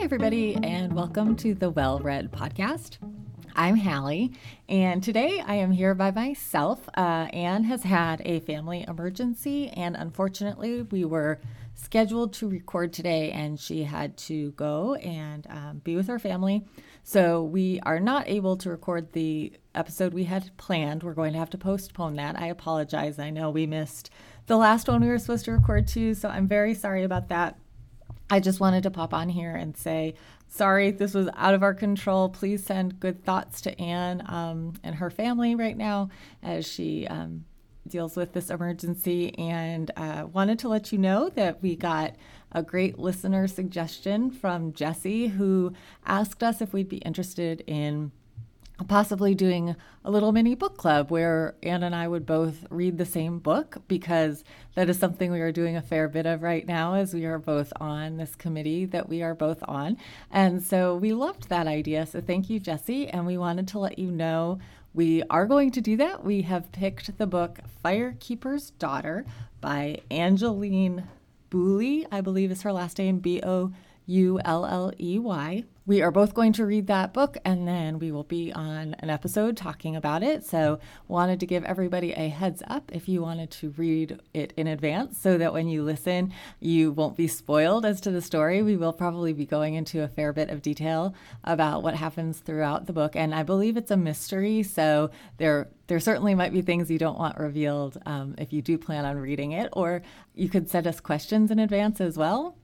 everybody, and welcome to the Well Read Podcast. I'm Hallie, and today I am here by myself. Uh, Anne has had a family emergency, and unfortunately, we were scheduled to record today, and she had to go and um, be with her family. So we are not able to record the episode we had planned. We're going to have to postpone that. I apologize. I know we missed the last one we were supposed to record too, so I'm very sorry about that. I just wanted to pop on here and say, sorry, this was out of our control. Please send good thoughts to Anne um, and her family right now as she um, deals with this emergency. And uh, wanted to let you know that we got a great listener suggestion from Jesse, who asked us if we'd be interested in possibly doing a little mini book club where Anne and I would both read the same book because that is something we are doing a fair bit of right now as we are both on this committee that we are both on. And so we loved that idea. So thank you, Jesse. And we wanted to let you know we are going to do that. We have picked the book Firekeeper's Daughter by Angeline Boulley, I believe is her last name, B O U L L E Y. We are both going to read that book and then we will be on an episode talking about it. So, wanted to give everybody a heads up if you wanted to read it in advance so that when you listen, you won't be spoiled as to the story. We will probably be going into a fair bit of detail about what happens throughout the book. And I believe it's a mystery. So, there there certainly might be things you don't want revealed um, if you do plan on reading it, or you could send us questions in advance as well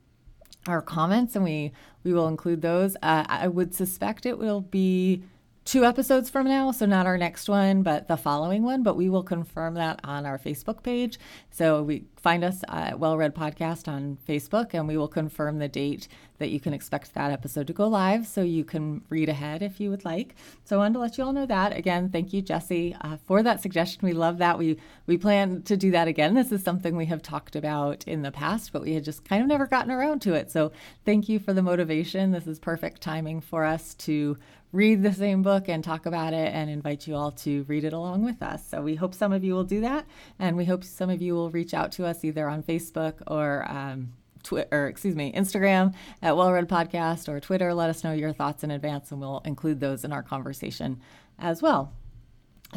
our comments and we we will include those. Uh, I would suspect it will be two episodes from now, so not our next one, but the following one. But we will confirm that on our Facebook page. So we find us at Well Read Podcast on Facebook, and we will confirm the date that you can expect that episode to go live, so you can read ahead if you would like. So I wanted to let you all know that. Again, thank you, Jesse, uh, for that suggestion. We love that. We we plan to do that again. This is something we have talked about in the past, but we had just kind of never gotten around to it. So thank you for the motivation. This is perfect timing for us to read the same book and talk about it and invite you all to read it along with us. So we hope some of you will do that. And we hope some of you will reach out to us either on Facebook or, um, Twitter, or excuse me, Instagram at Well Read Podcast or Twitter. Let us know your thoughts in advance and we'll include those in our conversation as well.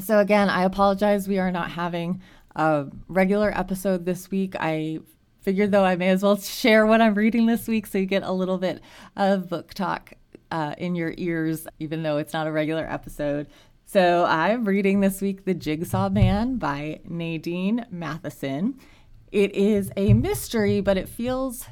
So, again, I apologize. We are not having a regular episode this week. I figured, though, I may as well share what I'm reading this week so you get a little bit of book talk uh, in your ears, even though it's not a regular episode. So I'm reading this week The Jigsaw Man by Nadine Matheson. It is a mystery, but it feels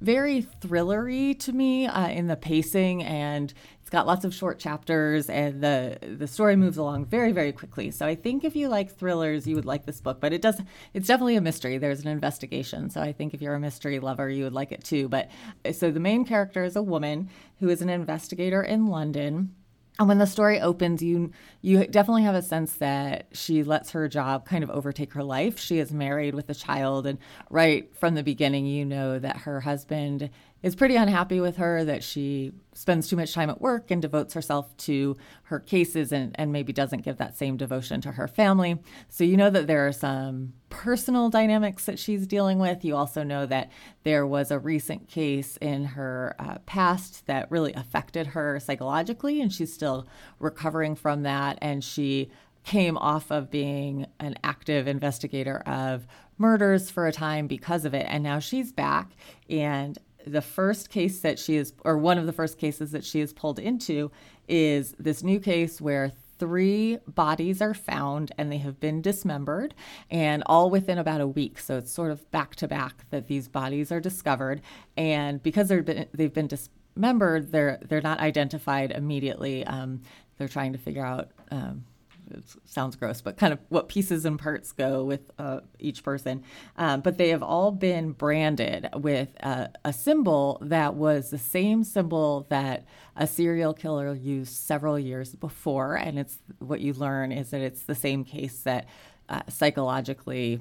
very thrillery to me uh, in the pacing and it's got lots of short chapters and the the story moves along very very quickly. So i think if you like thrillers you would like this book but it does it's definitely a mystery. There's an investigation. So i think if you're a mystery lover you would like it too. But so the main character is a woman who is an investigator in london and when the story opens, you you definitely have a sense that she lets her job kind of overtake her life. She is married with a child, and right from the beginning, you know that her husband is pretty unhappy with her, that she spends too much time at work and devotes herself to her cases and, and maybe doesn't give that same devotion to her family. So you know that there are some personal dynamics that she's dealing with. You also know that there was a recent case in her uh, past that really affected her psychologically, and she's still recovering from that. And she came off of being an active investigator of murders for a time because of it. And now she's back and the first case that she is, or one of the first cases that she is pulled into, is this new case where three bodies are found and they have been dismembered and all within about a week. So it's sort of back to back that these bodies are discovered. And because they've been they've been dismembered they're they're not identified immediately. Um, they're trying to figure out um, it sounds gross, but kind of what pieces and parts go with uh, each person. Um, but they have all been branded with a, a, symbol that was the same symbol that a serial killer used several years before. And it's what you learn is that it's the same case that uh, psychologically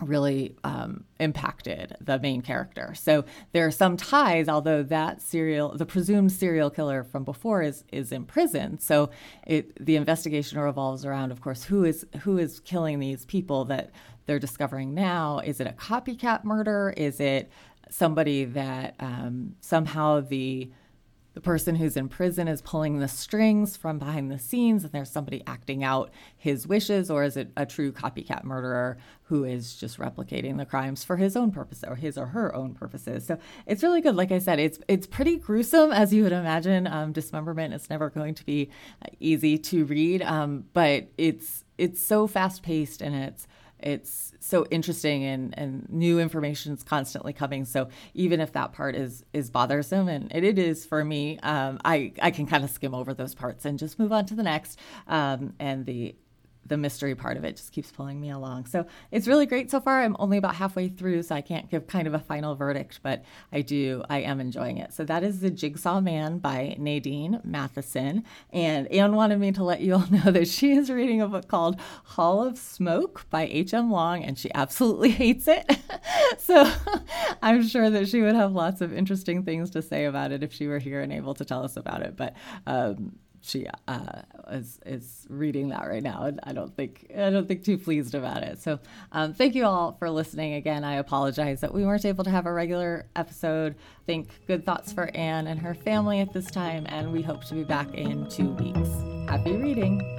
really um, impacted the main character. So there are some ties, although that serial, the presumed serial killer from before, is is in prison. So it, the investigation revolves around, of course, who is who is killing these people that they're discovering now. Is it a copycat murder? Is it somebody that um, somehow the the person who's in prison is pulling the strings from behind the scenes and there's somebody acting out his wishes or is it a true copycat murderer who is just replicating the crimes for his own purpose or his or her own purposes? So it's really good. Like i said it's it's pretty gruesome as you would imagine. Um, dismemberment is never going to be easy to read um, but it's it's so fast paced and it's it's so interesting and, and new information is constantly coming. So even if that part is is bothersome, and it, it is for me, um, I I can kind of skim over those parts and just move on to the next. Um, and the the mystery part of it just keeps pulling me along. So it's really great so far. I'm only about halfway through, so I can't give kind of a final verdict, but I do, I am enjoying it. So that is The Jigsaw Man by Nadine Matheson. And Anne wanted me to let you all know that she is reading a book called Hall of Smoke by H.M. Long, and she absolutely hates it. so I'm sure that she would have lots of interesting things to say about it if she were here and able to tell us about it. But um, she uh, is is reading that right now, and I don't think I don't think too pleased about it. So, um, thank you all for listening. Again, I apologize that we weren't able to have a regular episode. Think good thoughts for Anne and her family at this time, and we hope to be back in two weeks. Happy reading.